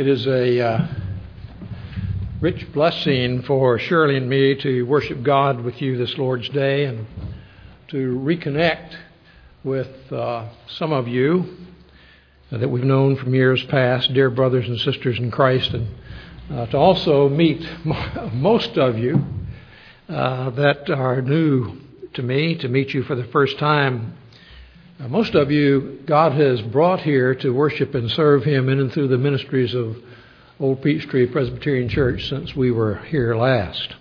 It is a uh, rich blessing for Shirley and me to worship God with you this Lord's Day and to reconnect with uh, some of you that we've known from years past, dear brothers and sisters in Christ, and uh, to also meet most of you uh, that are new to me, to meet you for the first time. Uh, most of you, God has brought here to worship and serve Him in and through the ministries of Old Peachtree Presbyterian Church since we were here last.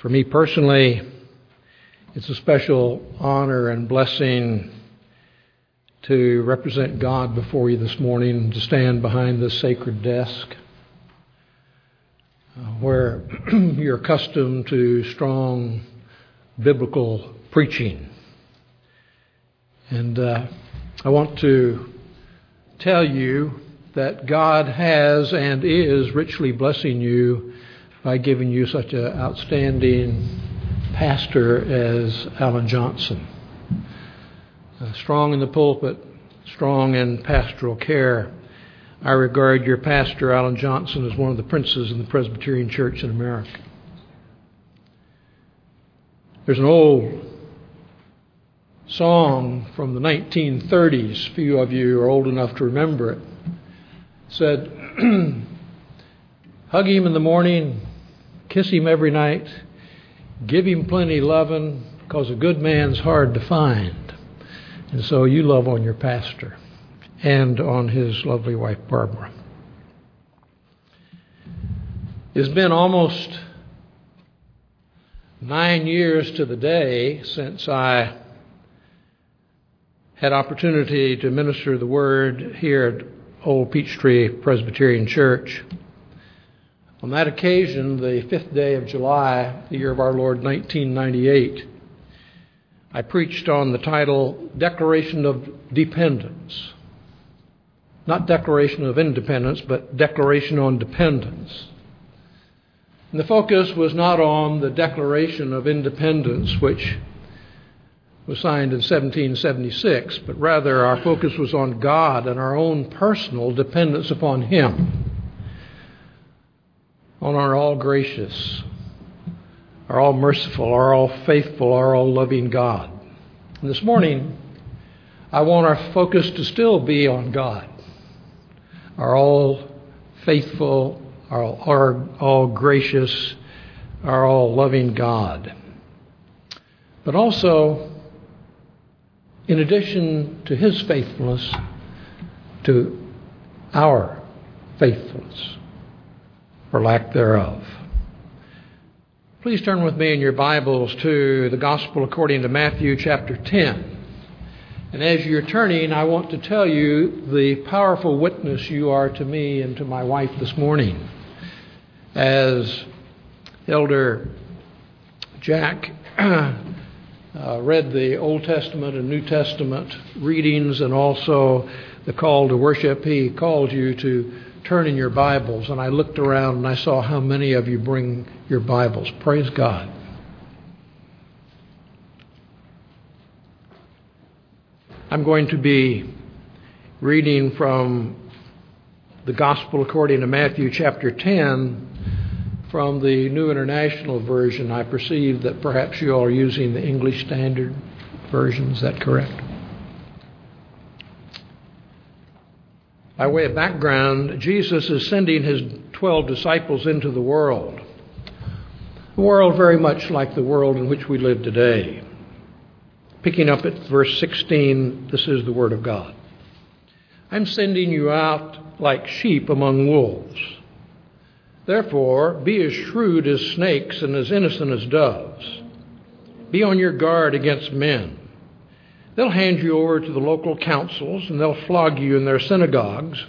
For me personally, it's a special honor and blessing to represent God before you this morning, to stand behind this sacred desk uh, where you're accustomed to strong biblical preaching. And uh, I want to tell you that God has and is richly blessing you by giving you such an outstanding pastor as Alan Johnson. Uh, strong in the pulpit, strong in pastoral care. I regard your pastor, Alan Johnson, as one of the princes in the Presbyterian Church in America. There's an old song from the 1930s. Few of you are old enough to remember it. said, Hug him in the morning, kiss him every night, give him plenty lovin', because a good man's hard to find. And so you love on your pastor and on his lovely wife, Barbara. It's been almost nine years to the day since I had opportunity to minister the word here at Old Peachtree Presbyterian Church. On that occasion, the fifth day of July, the year of our Lord 1998, I preached on the title Declaration of Dependence. Not Declaration of Independence, but Declaration on Dependence. And the focus was not on the Declaration of Independence, which was signed in 1776, but rather our focus was on God and our own personal dependence upon Him, on our all gracious, our all merciful, our all faithful, our all loving God. And this morning, I want our focus to still be on God, our all faithful, our, our all gracious, our all loving God. But also, in addition to his faithfulness, to our faithfulness, or lack thereof. Please turn with me in your Bibles to the Gospel according to Matthew chapter 10. And as you're turning, I want to tell you the powerful witness you are to me and to my wife this morning as Elder Jack uh, read the Old Testament and New Testament readings and also the call to worship, he called you to turn in your Bibles. And I looked around and I saw how many of you bring your Bibles. Praise God. I'm going to be reading from the Gospel according to Matthew chapter 10 from the New International Version. I perceive that perhaps you are using the English Standard Version. Is that correct? By way of background, Jesus is sending his 12 disciples into the world. A world very much like the world in which we live today. Picking up at verse 16, this is the Word of God. I'm sending you out like sheep among wolves. Therefore, be as shrewd as snakes and as innocent as doves. Be on your guard against men. They'll hand you over to the local councils and they'll flog you in their synagogues.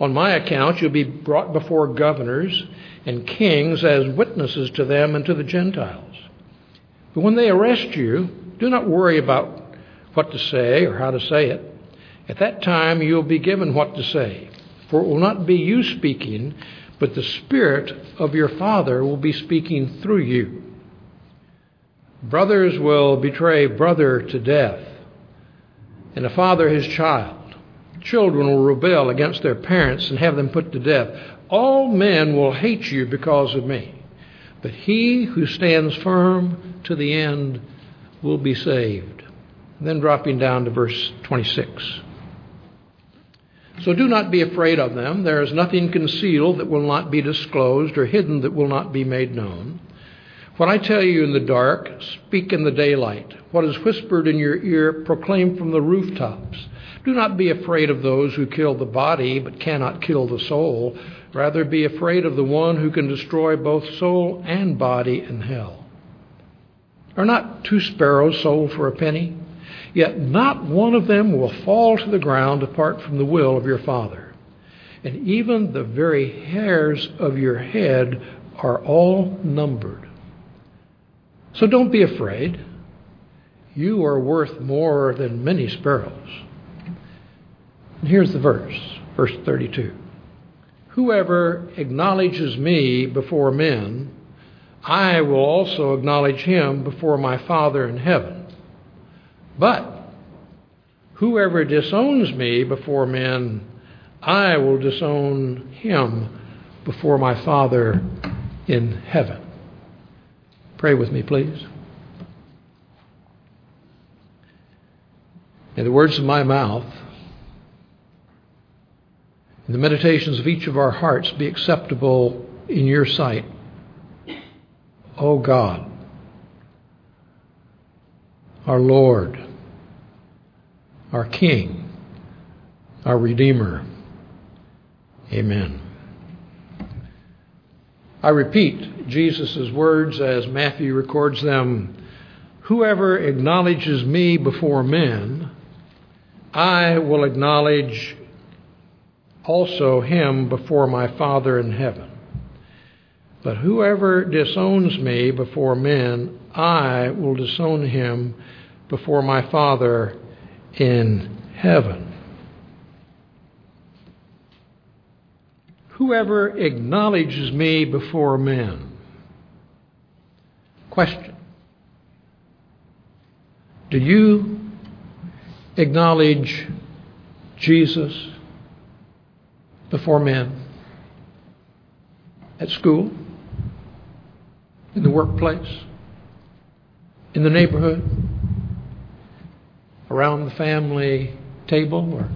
On my account, you'll be brought before governors and kings as witnesses to them and to the Gentiles. But when they arrest you, do not worry about what to say or how to say it. At that time, you'll be given what to say. For it will not be you speaking, but the Spirit of your Father will be speaking through you. Brothers will betray brother to death, and a father his child. Children will rebel against their parents and have them put to death. All men will hate you because of me, but he who stands firm to the end will be saved. then dropping down to verse 26. So do not be afraid of them. There is nothing concealed that will not be disclosed, or hidden that will not be made known. What I tell you in the dark, speak in the daylight. What is whispered in your ear, proclaim from the rooftops. Do not be afraid of those who kill the body, but cannot kill the soul. Rather, be afraid of the one who can destroy both soul and body in hell. Are not two sparrows sold for a penny? Yet not one of them will fall to the ground apart from the will of your Father. And even the very hairs of your head are all numbered. So don't be afraid. You are worth more than many sparrows. And here's the verse, verse 32. Whoever acknowledges me before men, I will also acknowledge him before my Father in heaven. But whoever disowns me before men, I will disown him before my Father in heaven. Pray with me, please. May the words of my mouth and the meditations of each of our hearts be acceptable in your sight. O oh God, our Lord, our King, our Redeemer. Amen. I repeat Jesus' words as Matthew records them Whoever acknowledges me before men, I will acknowledge also him before my Father in heaven. But whoever disowns me before men, I will disown him before my Father in heaven. Whoever acknowledges me before men. Question Do you acknowledge Jesus before men? At school? In the workplace? In the neighborhood? Around the family table? Or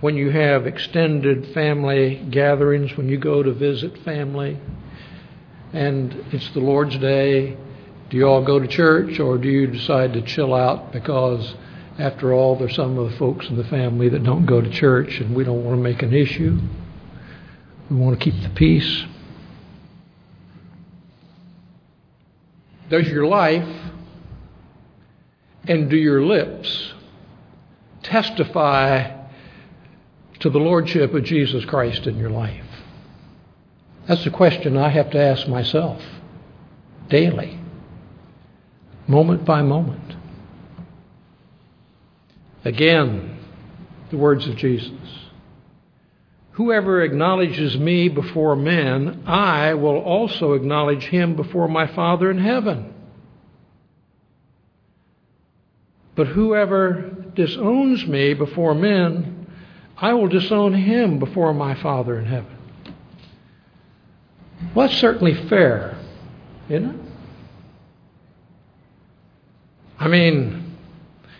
when you have extended family gatherings, when you go to visit family, and it's the Lord's Day, do you all go to church or do you decide to chill out because, after all, there's some of the folks in the family that don't go to church and we don't want to make an issue? We want to keep the peace. Does your life and do your lips testify to the Lordship of Jesus Christ in your life? That's the question I have to ask myself daily, moment by moment. Again, the words of Jesus Whoever acknowledges me before men, I will also acknowledge him before my Father in heaven. But whoever disowns me before men, I will disown him before my Father in heaven. Well, that's certainly fair, isn't it? I mean,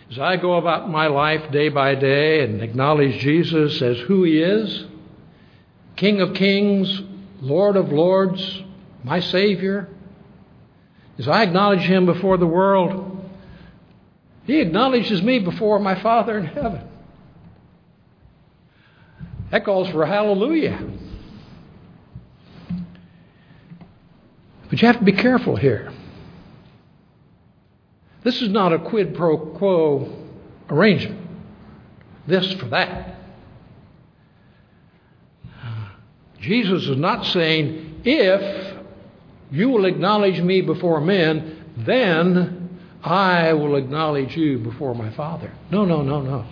as I go about my life day by day and acknowledge Jesus as who he is King of kings, Lord of lords, my Savior, as I acknowledge him before the world, he acknowledges me before my Father in heaven. That calls for a hallelujah. But you have to be careful here. This is not a quid pro quo arrangement. This for that. Jesus is not saying, if you will acknowledge me before men, then I will acknowledge you before my Father. No, no, no, no.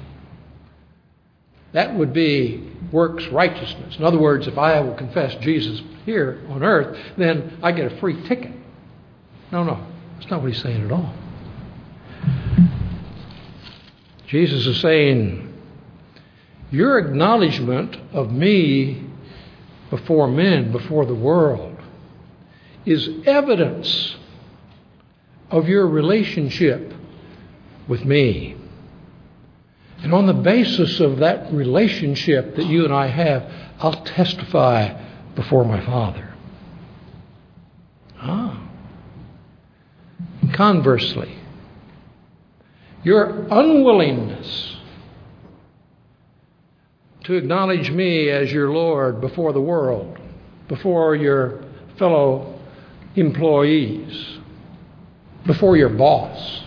That would be works righteousness. In other words, if I will confess Jesus here on earth, then I get a free ticket. No, no. That's not what he's saying at all. Jesus is saying, Your acknowledgement of me before men, before the world, is evidence of your relationship with me. And on the basis of that relationship that you and I have, I'll testify before my Father. Ah. Conversely, your unwillingness to acknowledge me as your Lord before the world, before your fellow employees, before your boss,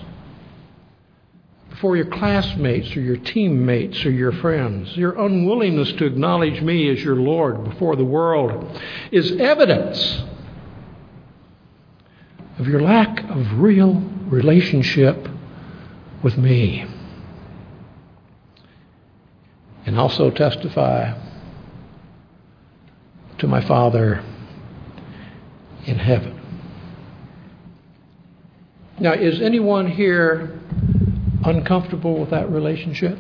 before your classmates or your teammates or your friends. Your unwillingness to acknowledge me as your Lord before the world is evidence of your lack of real relationship with me. And also testify to my Father in heaven. Now, is anyone here uncomfortable with that relationship?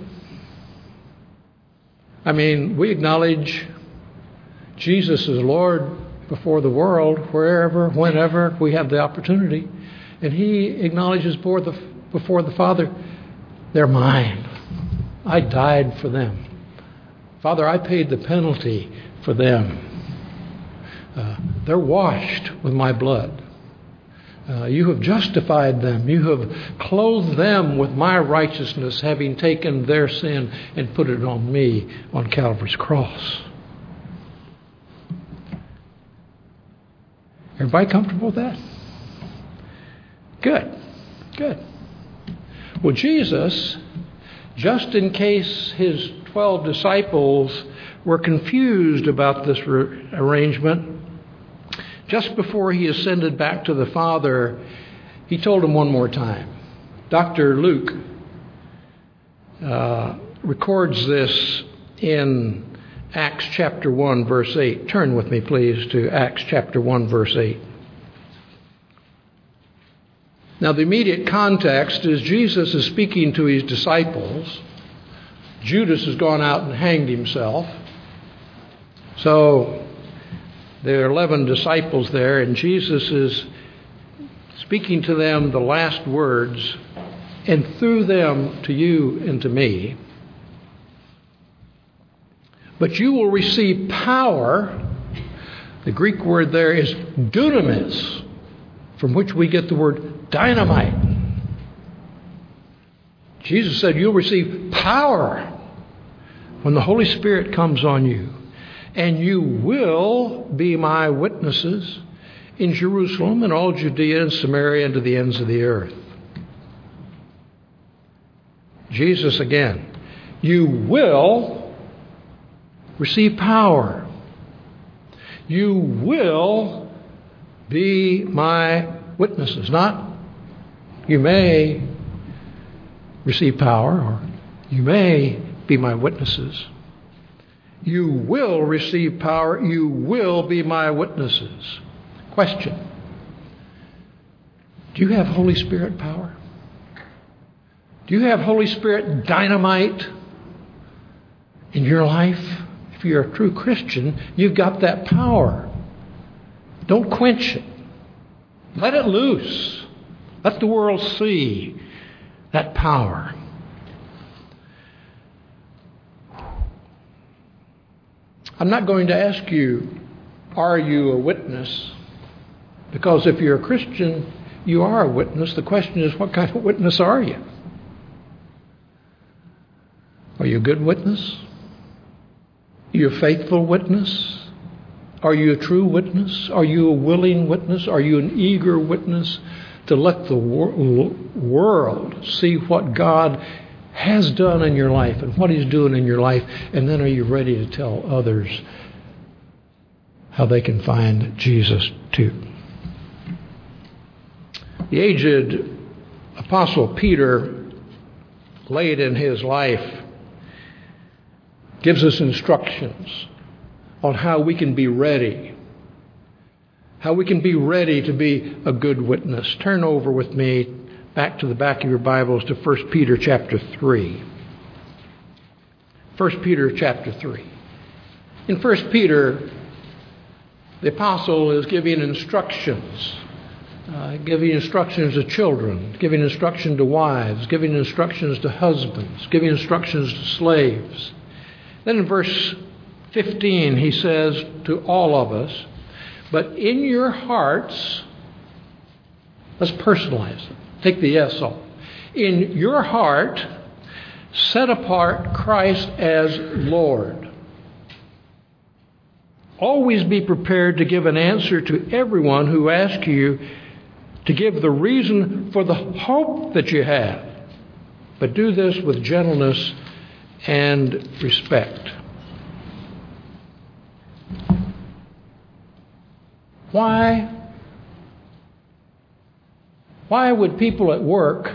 I mean, we acknowledge Jesus as Lord before the world, wherever, whenever we have the opportunity. And He acknowledges before the, before the Father, they're mine. I died for them. Father, I paid the penalty for them. Uh, they're washed with my blood. Uh, you have justified them. You have clothed them with my righteousness, having taken their sin and put it on me on Calvary's cross. Everybody comfortable with that? Good. Good. Well, Jesus, just in case his 12 disciples were confused about this re- arrangement, just before he ascended back to the Father, he told them one more time. Dr. Luke uh, records this in Acts chapter 1, verse 8. Turn with me, please, to Acts chapter 1, verse 8. Now, the immediate context is Jesus is speaking to his disciples. Judas has gone out and hanged himself. So there are 11 disciples there, and Jesus is speaking to them the last words, and through them to you and to me. But you will receive power. The Greek word there is dunamis, from which we get the word dynamite. Jesus said, You'll receive power when the Holy Spirit comes on you and you will be my witnesses in Jerusalem and all Judea and Samaria and to the ends of the earth. Jesus again, you will receive power. You will be my witnesses. Not you may receive power or you may be my witnesses. You will receive power. You will be my witnesses. Question Do you have Holy Spirit power? Do you have Holy Spirit dynamite in your life? If you're a true Christian, you've got that power. Don't quench it. Let it loose. Let the world see that power. I'm not going to ask you, are you a witness? Because if you're a Christian, you are a witness. The question is, what kind of witness are you? Are you a good witness? Are you a faithful witness? Are you a true witness? Are you a willing witness? Are you an eager witness to let the wor- world see what God has done in your life and what He's doing in your life, and then are you ready to tell others how they can find Jesus too. The aged Apostle Peter, late in his life, gives us instructions on how we can be ready, how we can be ready to be a good witness. Turn over with me back to the back of your Bibles to 1 Peter chapter 3. 1 Peter chapter 3. In 1 Peter, the apostle is giving instructions, uh, giving instructions to children, giving instruction to wives, giving instructions to husbands, giving instructions to slaves. Then in verse 15, he says to all of us, But in your hearts, let's personalize it. Take the S off. In your heart, set apart Christ as Lord. Always be prepared to give an answer to everyone who asks you to give the reason for the hope that you have. But do this with gentleness and respect. Why? Why would people at work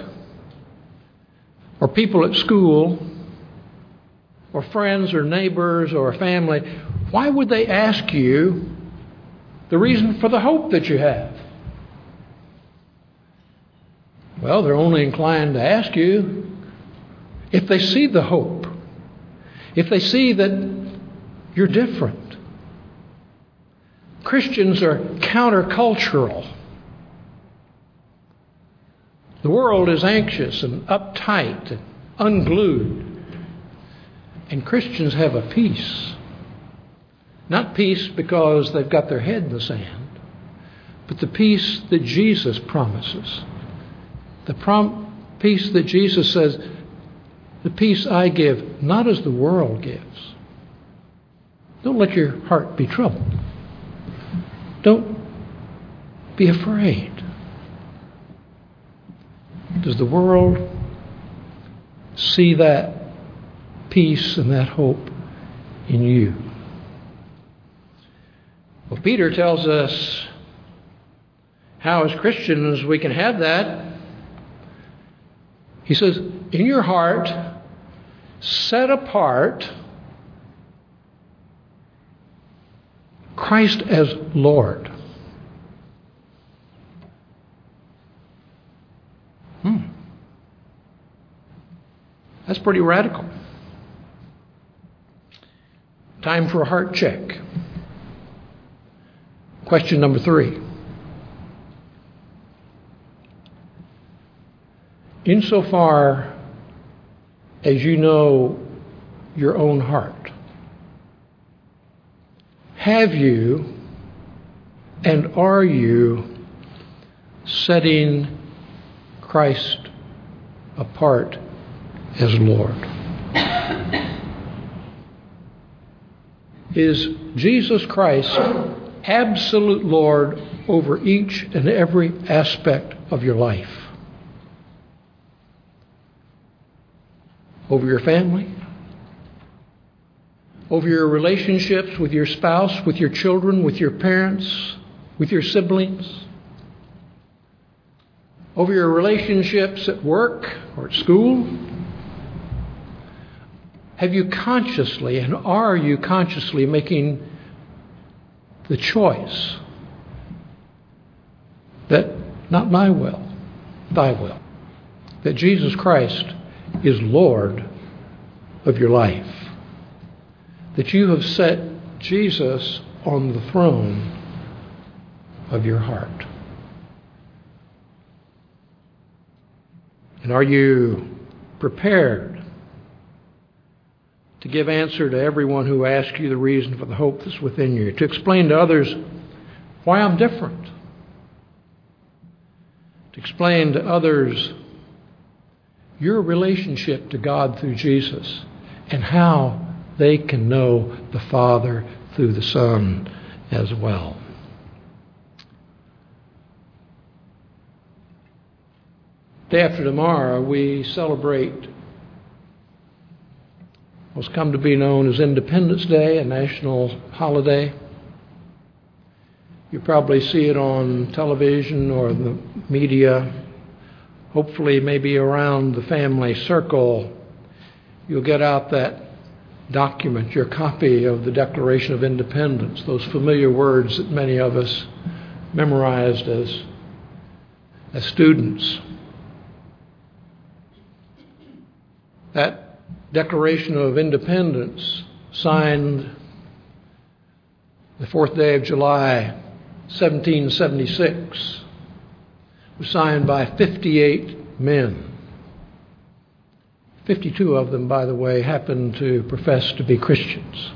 or people at school or friends or neighbors or family, why would they ask you the reason for the hope that you have? Well, they're only inclined to ask you if they see the hope, if they see that you're different. Christians are countercultural. The world is anxious and uptight and unglued. And Christians have a peace. Not peace because they've got their head in the sand, but the peace that Jesus promises. The prom- peace that Jesus says, the peace I give, not as the world gives. Don't let your heart be troubled. Don't be afraid. Does the world see that peace and that hope in you? Well, Peter tells us how, as Christians, we can have that. He says, In your heart, set apart Christ as Lord. Hmm. That's pretty radical. Time for a heart check. Question number three. Insofar as you know your own heart, have you and are you setting Christ apart as Lord? Is Jesus Christ absolute Lord over each and every aspect of your life? Over your family? Over your relationships with your spouse, with your children, with your parents, with your siblings? Over your relationships at work or at school? Have you consciously and are you consciously making the choice that not my will, thy will, that Jesus Christ is Lord of your life, that you have set Jesus on the throne of your heart. And are you prepared to give answer to everyone who asks you the reason for the hope that's within you, to explain to others why I'm different, to explain to others your relationship to God through Jesus and how they can know the Father through the Son as well. Day after tomorrow, we celebrate what's come to be known as Independence Day, a national holiday. You probably see it on television or the media. Hopefully, maybe around the family circle, you'll get out that document, your copy of the Declaration of Independence, those familiar words that many of us memorized as, as students. That Declaration of Independence, signed the fourth day of July, 1776, was signed by 58 men. 52 of them, by the way, happened to profess to be Christians.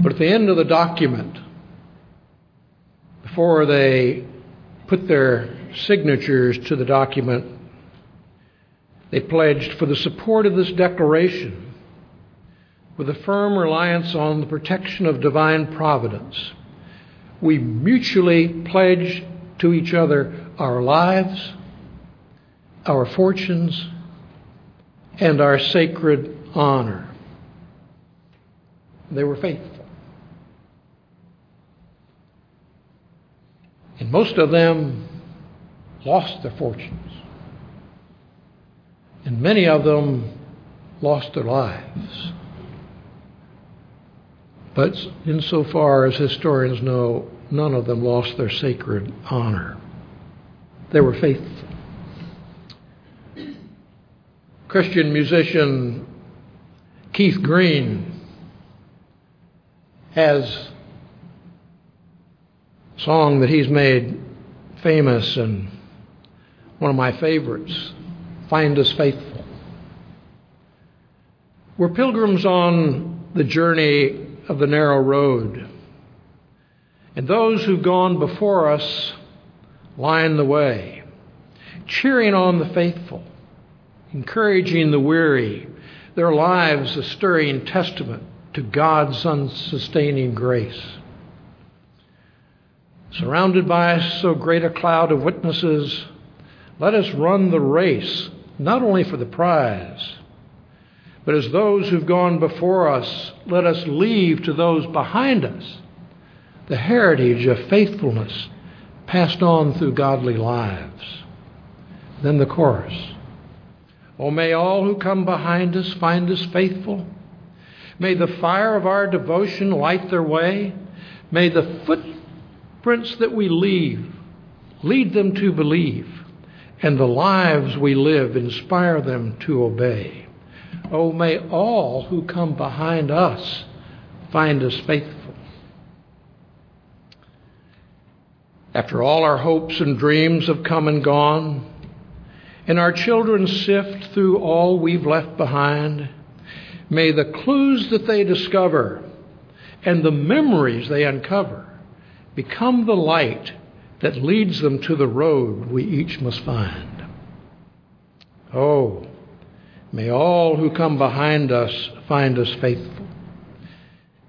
But at the end of the document, before they put their signatures to the document, they pledged for the support of this declaration with a firm reliance on the protection of divine providence. We mutually pledge to each other our lives, our fortunes, and our sacred honor. They were faithful. And most of them lost their fortunes. And many of them lost their lives. But insofar as historians know, none of them lost their sacred honor. They were faithful. Christian musician Keith Green has a song that he's made famous and one of my favorites Find Us Faithful. We're pilgrims on the journey of the narrow road, and those who've gone before us line the way, cheering on the faithful encouraging the weary, their lives a stirring testament to God's unsustaining grace. Surrounded by so great a cloud of witnesses, let us run the race, not only for the prize, but as those who've gone before us, let us leave to those behind us the heritage of faithfulness passed on through godly lives. Then the chorus. Oh, may all who come behind us find us faithful. May the fire of our devotion light their way. May the footprints that we leave lead them to believe, and the lives we live inspire them to obey. Oh, may all who come behind us find us faithful. After all our hopes and dreams have come and gone, and our children sift through all we've left behind, may the clues that they discover and the memories they uncover become the light that leads them to the road we each must find. Oh, may all who come behind us find us faithful.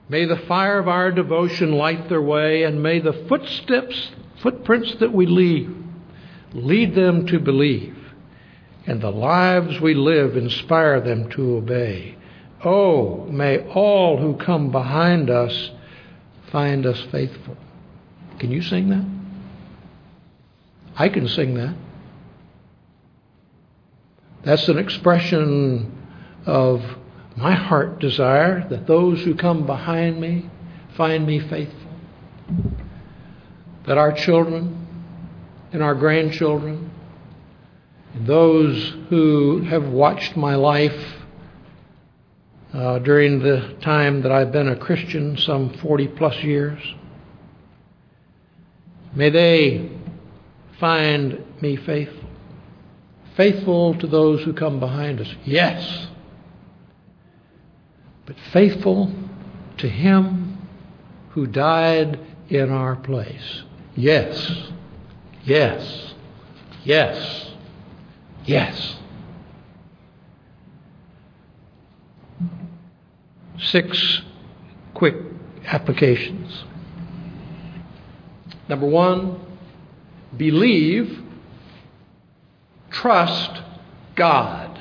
May the fire of our devotion light their way, and may the footsteps, footprints that we leave, lead them to believe and the lives we live inspire them to obey. Oh, may all who come behind us find us faithful. Can you sing that? I can sing that. That's an expression of my heart desire that those who come behind me find me faithful. That our children and our grandchildren those who have watched my life uh, during the time that I've been a Christian, some 40 plus years, may they find me faithful. Faithful to those who come behind us, yes, but faithful to Him who died in our place. Yes, yes, yes. Yes. Six quick applications. Number one, believe, trust God.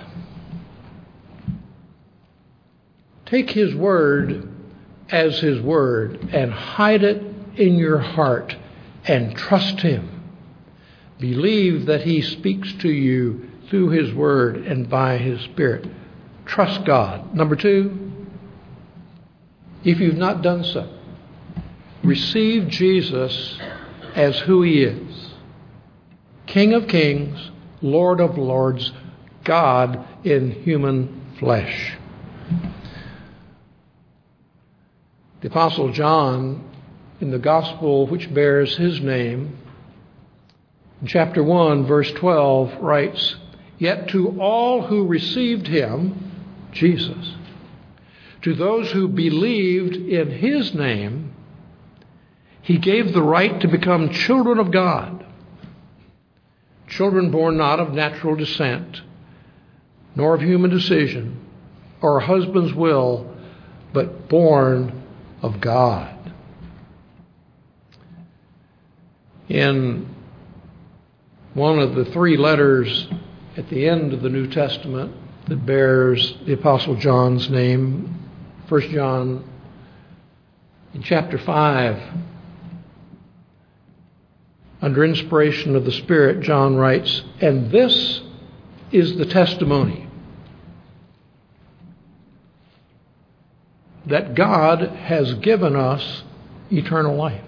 Take His Word as His Word and hide it in your heart and trust Him. Believe that He speaks to you through His Word and by His Spirit. Trust God. Number two, if you've not done so, receive Jesus as who He is King of Kings, Lord of Lords, God in human flesh. The Apostle John, in the Gospel which bears his name, in chapter 1, verse 12, writes, Yet to all who received him, Jesus, to those who believed in his name, he gave the right to become children of God. Children born not of natural descent, nor of human decision, or a husband's will, but born of God. In one of the three letters at the end of the New Testament that bears the Apostle John's name, 1 John, in chapter 5, under inspiration of the Spirit, John writes, And this is the testimony that God has given us eternal life.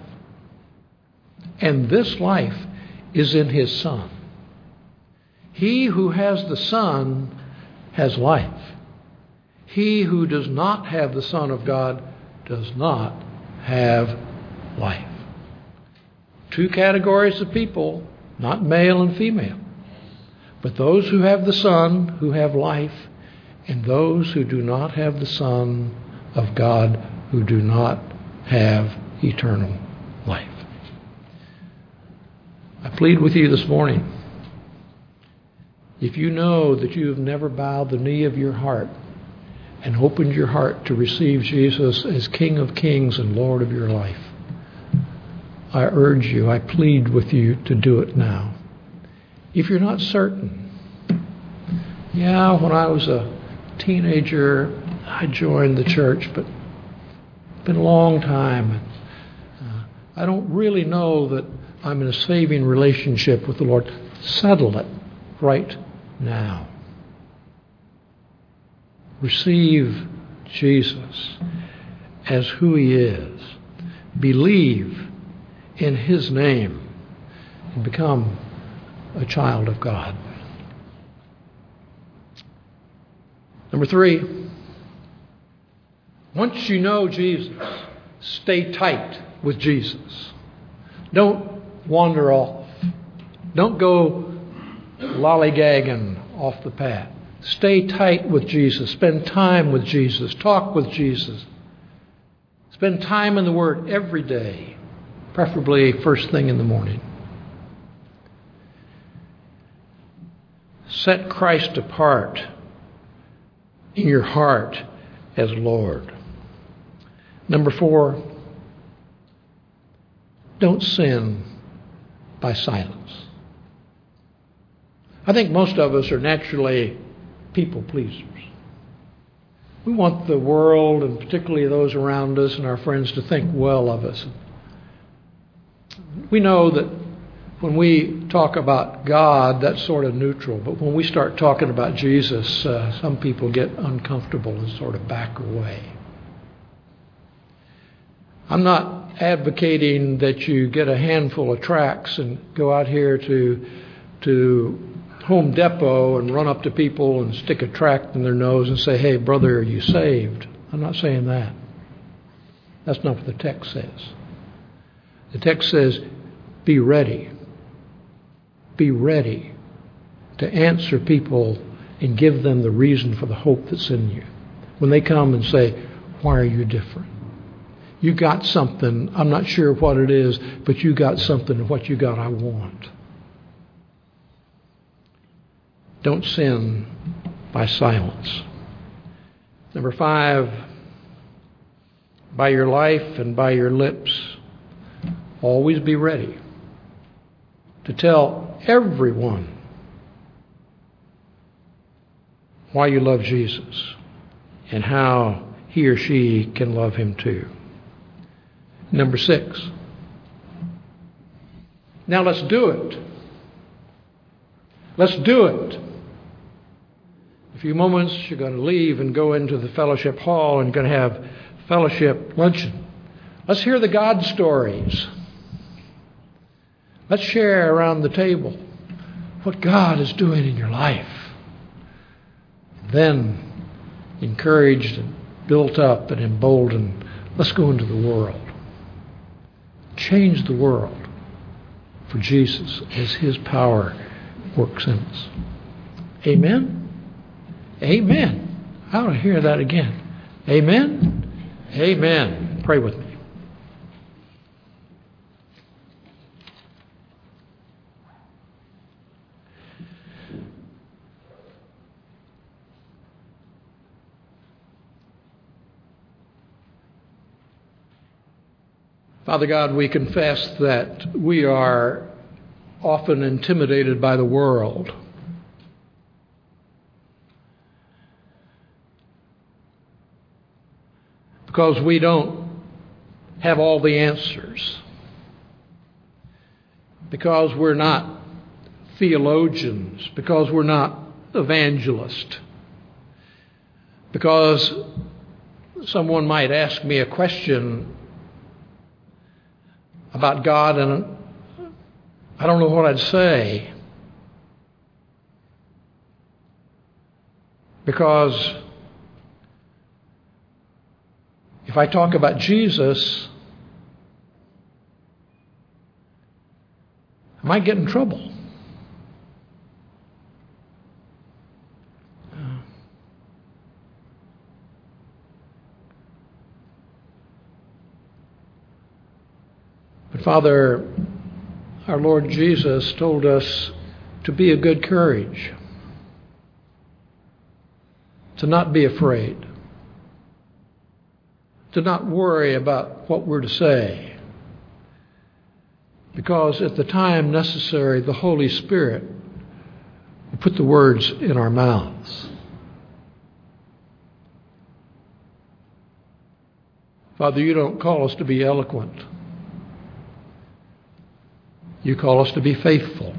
And this life is in His Son. He who has the Son has life. He who does not have the Son of God does not have life. Two categories of people, not male and female, but those who have the Son, who have life, and those who do not have the Son, of God who do not have eternal life. I plead with you this morning. If you know that you have never bowed the knee of your heart and opened your heart to receive Jesus as King of kings and Lord of your life, I urge you, I plead with you to do it now. If you're not certain, yeah, when I was a teenager, I joined the church, but it's been a long time. Uh, I don't really know that I'm in a saving relationship with the Lord. Settle it right now. Receive Jesus as who He is. Believe in His name and become a child of God. Number three, once you know Jesus, stay tight with Jesus. Don't wander off. Don't go lollygagging off the path. Stay tight with Jesus. Spend time with Jesus. Talk with Jesus. Spend time in the Word every day, preferably first thing in the morning. Set Christ apart in your heart as Lord. Number four, don't sin by silence. I think most of us are naturally people pleasers. We want the world, and particularly those around us and our friends, to think well of us. We know that when we talk about God, that's sort of neutral. But when we start talking about Jesus, uh, some people get uncomfortable and sort of back away. I'm not advocating that you get a handful of tracts and go out here to to Home Depot and run up to people and stick a tract in their nose and say, "Hey, brother, are you saved?" I'm not saying that. That's not what the text says. The text says, "Be ready. Be ready to answer people and give them the reason for the hope that's in you." When they come and say, "Why are you different?" You got something, I'm not sure what it is, but you got something, what you got, I want. Don't sin by silence. Number five, by your life and by your lips, always be ready to tell everyone why you love Jesus and how he or she can love him too. Number six, Now let's do it. Let's do it. A few moments, you're going to leave and go into the fellowship hall and going to have fellowship luncheon. Let's hear the God stories. Let's share around the table what God is doing in your life. Then, encouraged and built up and emboldened, let's go into the world. Change the world for Jesus as His power works in us. Amen? Amen. I want to hear that again. Amen? Amen. Pray with me. Father God, we confess that we are often intimidated by the world. Because we don't have all the answers. Because we're not theologians. Because we're not evangelists. Because someone might ask me a question about God, and I don't know what I'd say. Because if I talk about Jesus, I might get in trouble. Father, our Lord Jesus told us to be of good courage, to not be afraid, to not worry about what we're to say, because at the time necessary, the Holy Spirit will put the words in our mouths. Father, you don't call us to be eloquent. You call us to be faithful.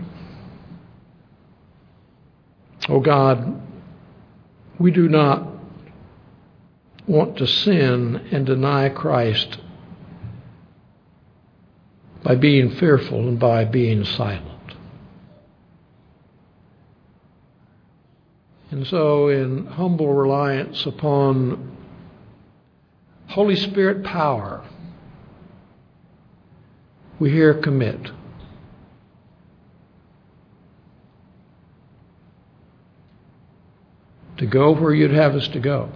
Oh God, we do not want to sin and deny Christ by being fearful and by being silent. And so, in humble reliance upon Holy Spirit power, we here commit. To go where you'd have us to go,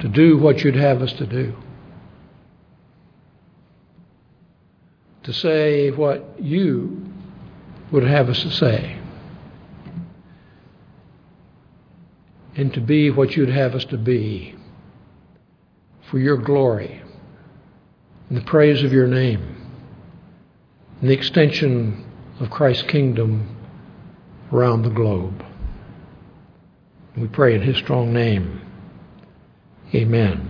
to do what you'd have us to do, to say what you would have us to say, and to be what you'd have us to be. For your glory. And the praise of your name. And the extension of Christ's kingdom around the globe. We pray in His strong name. Amen.